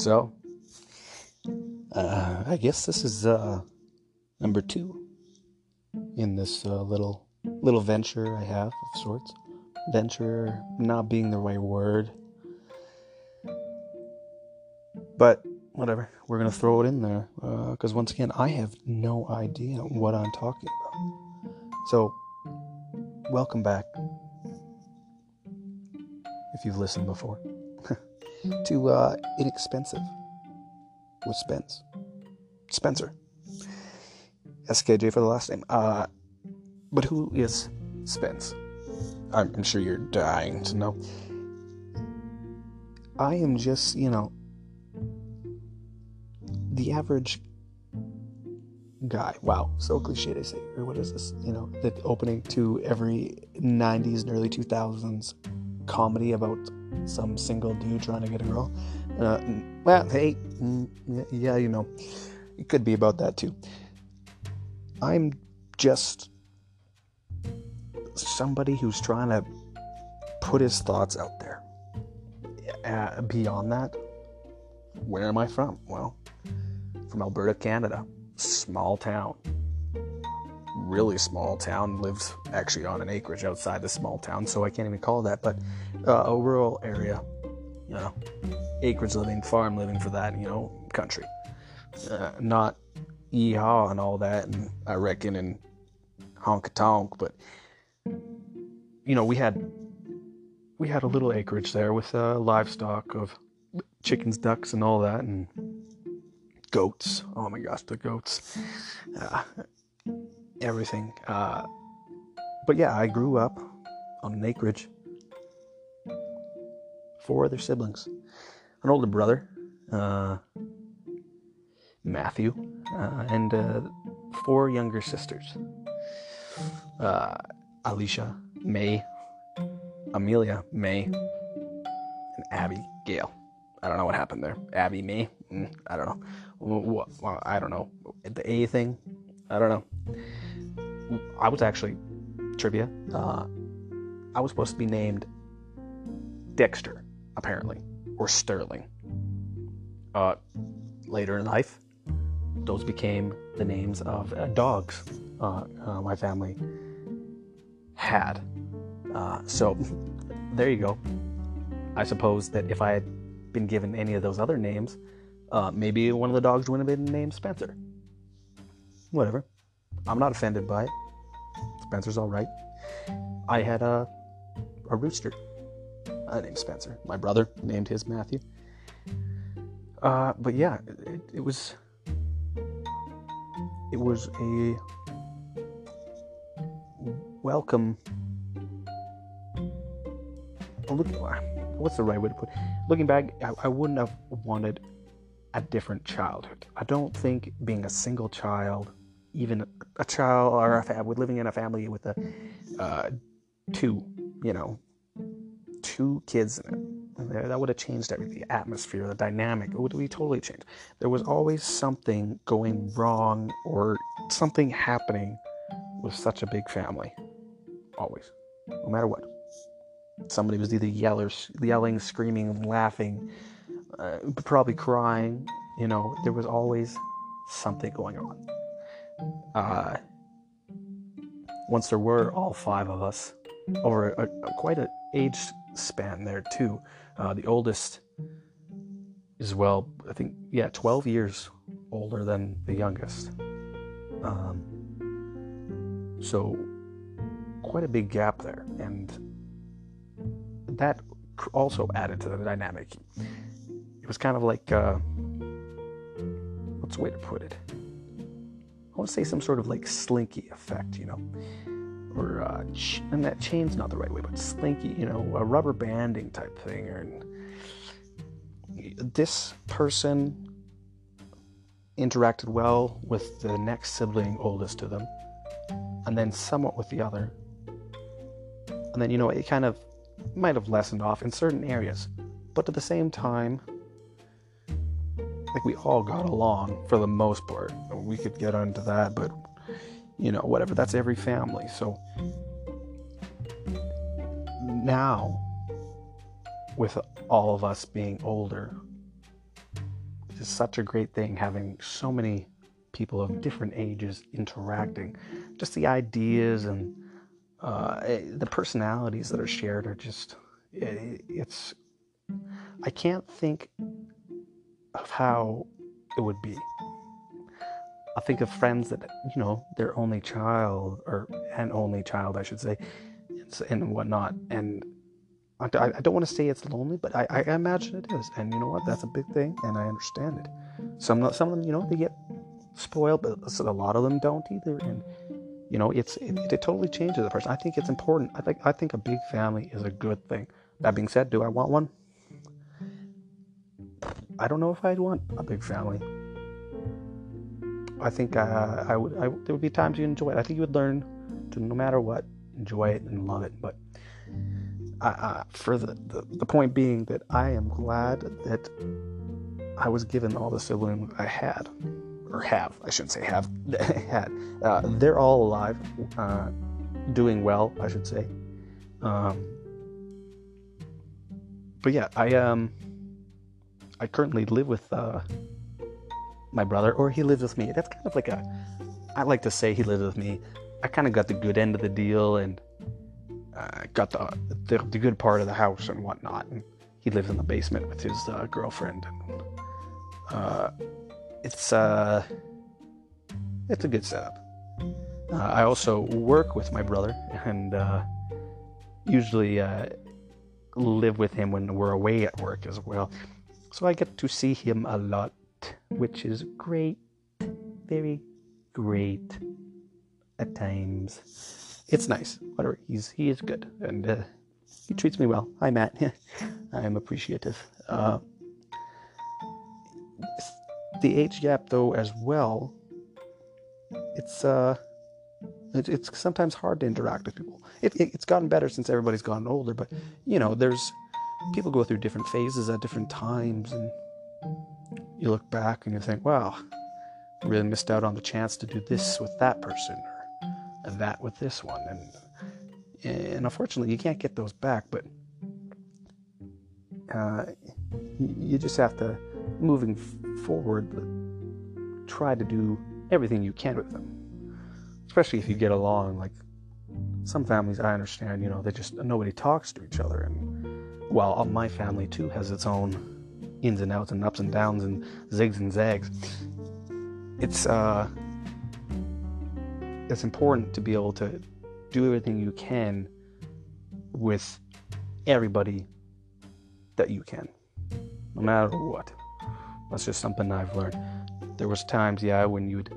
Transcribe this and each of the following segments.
So, uh, I guess this is uh, number two in this uh, little little venture I have of sorts. Venture not being the right word, but whatever. We're gonna throw it in there because once again, I have no idea what I'm talking about. So, welcome back if you've listened before to uh, inexpensive with Spence. Spencer. SKJ for the last name. Uh, but who is Spence? I'm, I'm sure you're dying to know. I am just, you know, the average guy. Wow, so cliche to say. What is this? You know, the opening to every 90s and early 2000s comedy about some single dude trying to get a girl. Uh, well, hey, mm, yeah, you know, it could be about that too. I'm just somebody who's trying to put his thoughts out there. Uh, beyond that, where am I from? Well, from Alberta, Canada. Small town. Really small town. Lives actually on an acreage outside the small town, so I can't even call that, but uh, a rural area. You know, acreage living, farm living for that, you know, country. Uh, not yeehaw and all that, and I reckon and honk tonk, but you know, we had we had a little acreage there with uh, livestock of chickens, ducks, and all that, and goats. Oh my gosh, the goats, uh, everything. Uh, but yeah, I grew up on an acreage. Four other siblings, an older brother, uh, Matthew, uh, and uh, four younger sisters. Uh, Alicia, May, Amelia, May, and Abby, Gail. I don't know what happened there. Abby, May, mm, I don't know. Well, I don't know. The A thing, I don't know. I was actually trivia. Uh, I was supposed to be named Dexter, apparently, or Sterling. Uh, later in life, those became the names of uh, dogs uh, uh, my family had. Uh, so there you go. I suppose that if I had been given any of those other names, uh, maybe one of the dogs would have been named Spencer. Whatever. I'm not offended by it. Spencer's all right. I had a, a rooster uh, named Spencer. My brother named his Matthew. Uh, but yeah, it, it was it was a welcome. Look, what's the right way to put? It? Looking back, I, I wouldn't have wanted a different childhood. I don't think being a single child, even a child or a family, living in a family with a uh, two, you know, two kids that would have changed everything. The atmosphere, the dynamic, it would be totally changed. There was always something going wrong or something happening with such a big family. Always, no matter what. Somebody was either yellers, yelling, screaming, laughing, uh, probably crying. You know, there was always something going on. Uh, once there were all five of us, over a, a, quite an age span there too. Uh, the oldest is well, I think, yeah, 12 years older than the youngest. Um, so quite a big gap there, and that also added to the dynamic. It was kind of like, uh, what's the way to put it? Want to say some sort of like slinky effect, you know, or uh, ch- and that chain's not the right way, but slinky, you know, a rubber banding type thing. Or this person interacted well with the next sibling oldest to them, and then somewhat with the other, and then you know it kind of might have lessened off in certain areas, but at the same time, like we all got along for the most part. We could get onto that, but you know, whatever. That's every family. So now, with all of us being older, it's such a great thing having so many people of different ages interacting. Just the ideas and uh, eh, the personalities that are shared are just, it, it's, I can't think of how it would be. I think of friends that, you know, their only child, or an only child, I should say, and whatnot. And I, don't want to say it's lonely, but I, I imagine it is. And you know what? That's a big thing, and I understand it. Some, some of them, you know, they get spoiled, but a lot of them don't either. And you know, it's it, it totally changes the person. I think it's important. I think I think a big family is a good thing. That being said, do I want one? I don't know if I'd want a big family. I think uh, I would. I, there would be times you enjoy it. I think you would learn to, no matter what, enjoy it and love it. But uh, for the, the the point being that I am glad that I was given all the siblings I had or have, I shouldn't say have, had. Uh, they're all alive, uh, doing well, I should say. Um, but yeah, I um, I currently live with uh, my brother, or he lives with me. That's kind of like a, I like to say he lives with me. I kind of got the good end of the deal and uh, got the, the, the good part of the house and whatnot. And he lives in the basement with his uh, girlfriend. And, uh, it's uh, it's a good setup. Uh, I also work with my brother and uh, usually uh, live with him when we're away at work as well. So I get to see him a lot, which is great, very great at times. It's nice. Whatever. He's he is good and uh, he treats me well. Hi Matt. I am appreciative. Uh, the age gap though as well it's uh it, it's sometimes hard to interact with people it, it, it's gotten better since everybody's gotten older but you know there's people go through different phases at different times and you look back and you think wow really missed out on the chance to do this with that person or that with this one and and unfortunately you can't get those back but uh, you just have to moving forward, try to do everything you can with them. Especially if you get along. Like some families, I understand, you know, they just nobody talks to each other. And while my family too has its own ins and outs and ups and downs and zigs and zags, it's uh, it's important to be able to do everything you can with everybody that you can, no matter what. That's just something I've learned. There was times, yeah, when you'd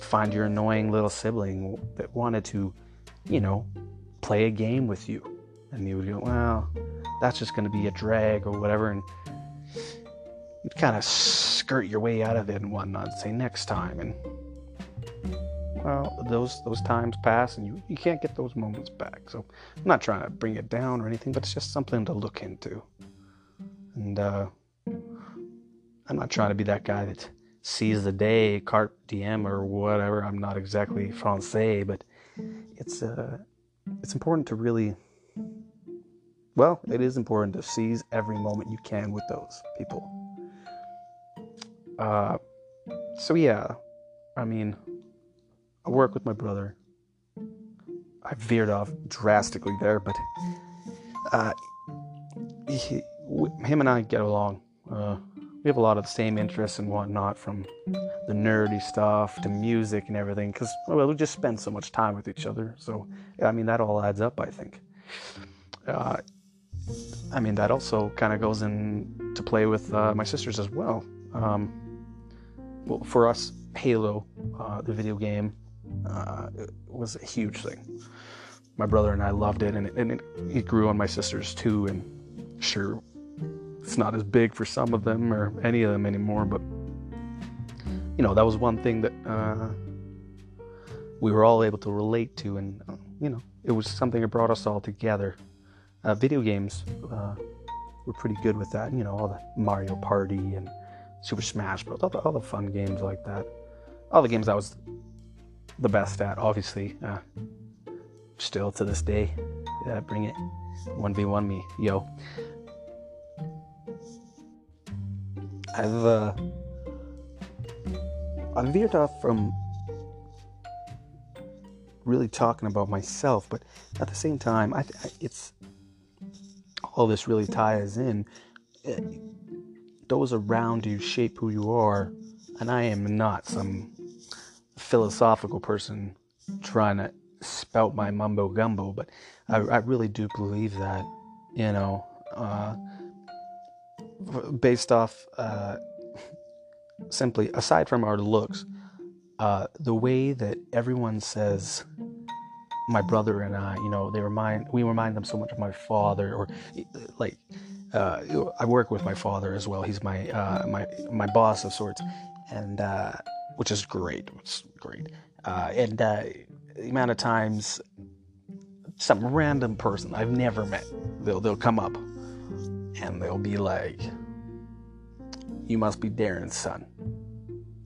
find your annoying little sibling that wanted to, you know, play a game with you. And you would go, well, that's just going to be a drag or whatever. And you'd kind of skirt your way out of it and whatnot say next time. And, well, those those times pass and you, you can't get those moments back. So I'm not trying to bring it down or anything, but it's just something to look into. And, uh, I'm not trying to be that guy that sees the day, carpe diem or whatever. I'm not exactly français, but it's uh, it's important to really, well, it is important to seize every moment you can with those people. Uh, so yeah, I mean, I work with my brother. I veered off drastically there, but uh, he, him and I get along. Uh, we have a lot of the same interests and whatnot from the nerdy stuff to music and everything because well we just spend so much time with each other so yeah, i mean that all adds up i think uh, i mean that also kind of goes into play with uh, my sisters as well um, well for us halo uh, the video game uh, was a huge thing my brother and i loved it and, it, and it, it grew on my sisters too and sure it's not as big for some of them or any of them anymore, but you know, that was one thing that uh, we were all able to relate to, and uh, you know, it was something that brought us all together. Uh, video games uh, were pretty good with that, you know, all the Mario Party and Super Smash Bros, all the, all the fun games like that. All the games I was the best at, obviously. Uh, still to this day, yeah, bring it. 1v1 me, yo. I've uh, I veered off from really talking about myself, but at the same time, I, I it's all this really ties in. Eh, those around you shape who you are, and I am not some philosophical person trying to spout my mumbo gumbo, but I, I really do believe that, you know, uh, based off uh, simply aside from our looks, uh, the way that everyone says my brother and I, you know, they remind we remind them so much of my father, or like uh, I work with my father as well. He's my uh, my my boss of sorts, and uh, which is great. It's great, uh, and uh, the amount of times some random person I've never met, they'll they'll come up, and they'll be like, "You must be Darren's son."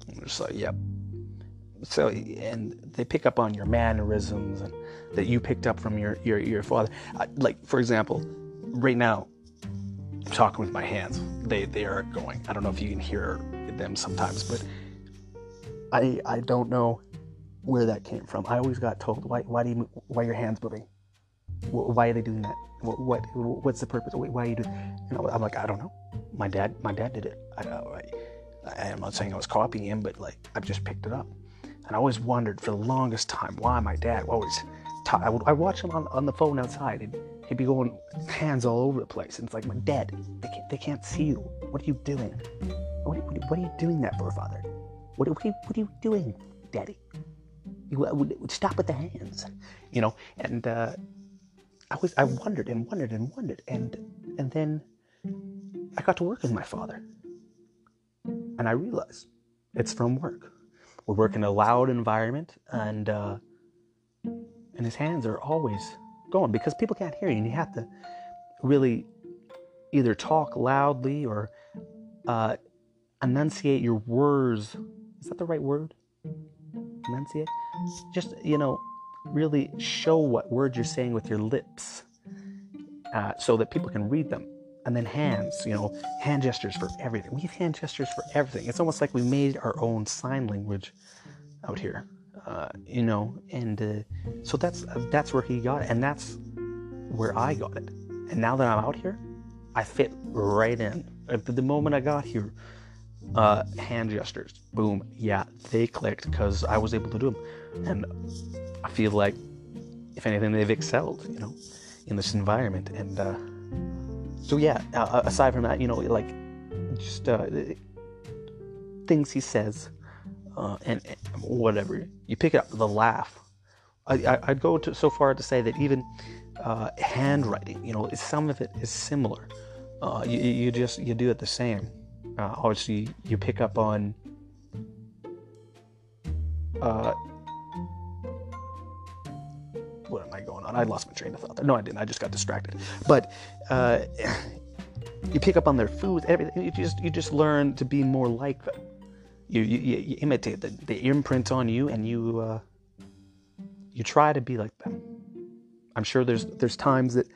I'm just like, "Yep." So and they pick up on your mannerisms and that you picked up from your your your father. like for example, right now, I'm talking with my hands. They they are going. I don't know if you can hear them sometimes, but I I don't know where that came from. I always got told why why do you why your hands moving? Why are they doing that? What, what what's the purpose? Why are you doing? Know, I'm like I don't know. My dad my dad did it. I, I, I'm not saying I was copying him, but like I've just picked it up. And I always wondered for the longest time why my dad always I would I watch him on, on the phone outside and he'd be going hands all over the place. And it's like, my dad, they can't, they can't see you. What are you doing? What, what, what are you doing that for, father? What, what, are, you, what are you doing, daddy? You, uh, stop with the hands, you know? And uh, I was, I wondered and wondered and wondered. And, and then I got to work with my father. And I realized it's from work. We work in a loud environment and, uh, and his hands are always going because people can't hear you and you have to really either talk loudly or uh, enunciate your words. Is that the right word? Enunciate? Just, you know, really show what words you're saying with your lips uh, so that people can read them. And then hands, you know, hand gestures for everything. We have hand gestures for everything. It's almost like we made our own sign language out here uh, you know, and uh, so that's that's where he got it, and that's where I got it. And now that I'm out here, I fit right in. The moment I got here, uh, hand gestures, boom, yeah, they clicked because I was able to do them, and I feel like, if anything, they've excelled, you know, in this environment. And uh, so yeah, uh, aside from that, you know, like just uh, things he says uh, and, and, whatever. You pick it up the laugh. I, would go to, so far to say that even uh, handwriting you know some of it is similar. Uh, you, you, just you do it the same. Uh, obviously you pick up on what am I going on? I lost my train of thought there. No, I didn't. I just got distracted. But uh, you pick up on their food. Everything. You just you just learn to be more like them you, you, you imitate the, the imprint on you and you uh, you try to be like them i'm sure there's there's times that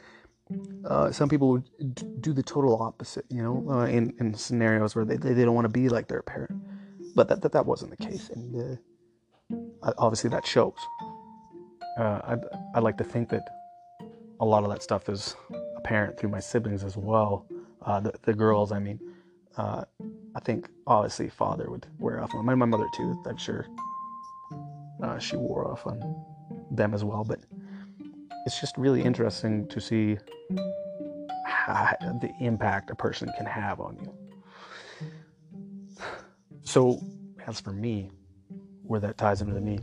uh, some people would do the total opposite you know uh, in, in scenarios where they, they don't want to be like their parent but that, that, that wasn't the case and uh, obviously that shows uh, I, I like to think that a lot of that stuff is apparent through my siblings as well uh, the, the girls i mean uh, I think obviously father would wear off on my, my mother too. I'm sure uh, she wore off on them as well. But it's just really interesting to see how, the impact a person can have on you. So, as for me, where that ties into me,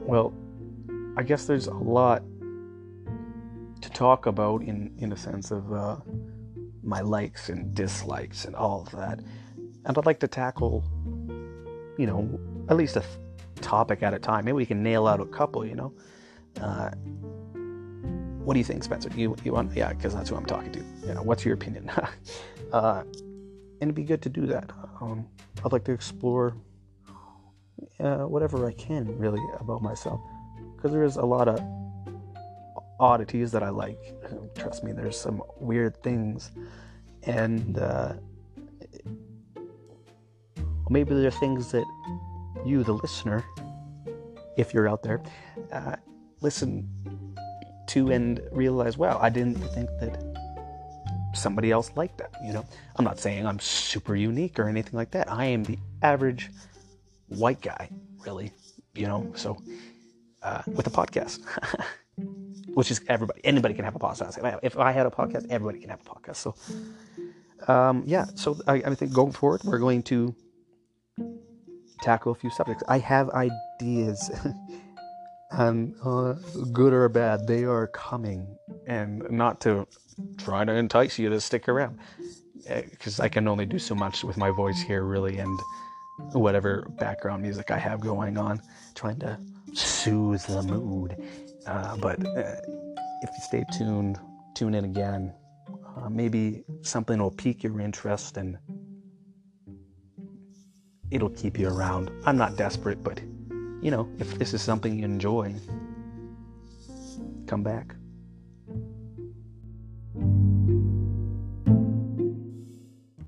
well, I guess there's a lot to talk about in in a sense of. Uh, my likes and dislikes and all of that. And I'd like to tackle, you know, at least a topic at a time. Maybe we can nail out a couple, you know. Uh, what do you think, Spencer? You, you want, yeah, because that's who I'm talking to. Yeah, what's your opinion? uh, and it'd be good to do that. Um, I'd like to explore uh, whatever I can, really, about myself. Because there is a lot of oddities that I like. Trust me, there's some weird things. And uh, maybe there are things that you, the listener, if you're out there, uh, listen to and realize, wow, I didn't think that somebody else liked that. You know, I'm not saying I'm super unique or anything like that. I am the average white guy, really. You know, so uh, with a podcast, which is everybody, anybody can have a podcast. If I had a podcast, everybody can have a podcast. So, um, yeah. So I, I think going forward, we're going to tackle a few subjects. I have ideas. and uh, good or bad, they are coming, and not to try to entice you to stick around, because I can only do so much with my voice here, really, and whatever background music I have going on, trying to soothe the mood. Uh, but uh, if you stay tuned, tune in again. Uh, maybe something will pique your interest and it'll keep you around. I'm not desperate, but you know, if this is something you enjoy, come back.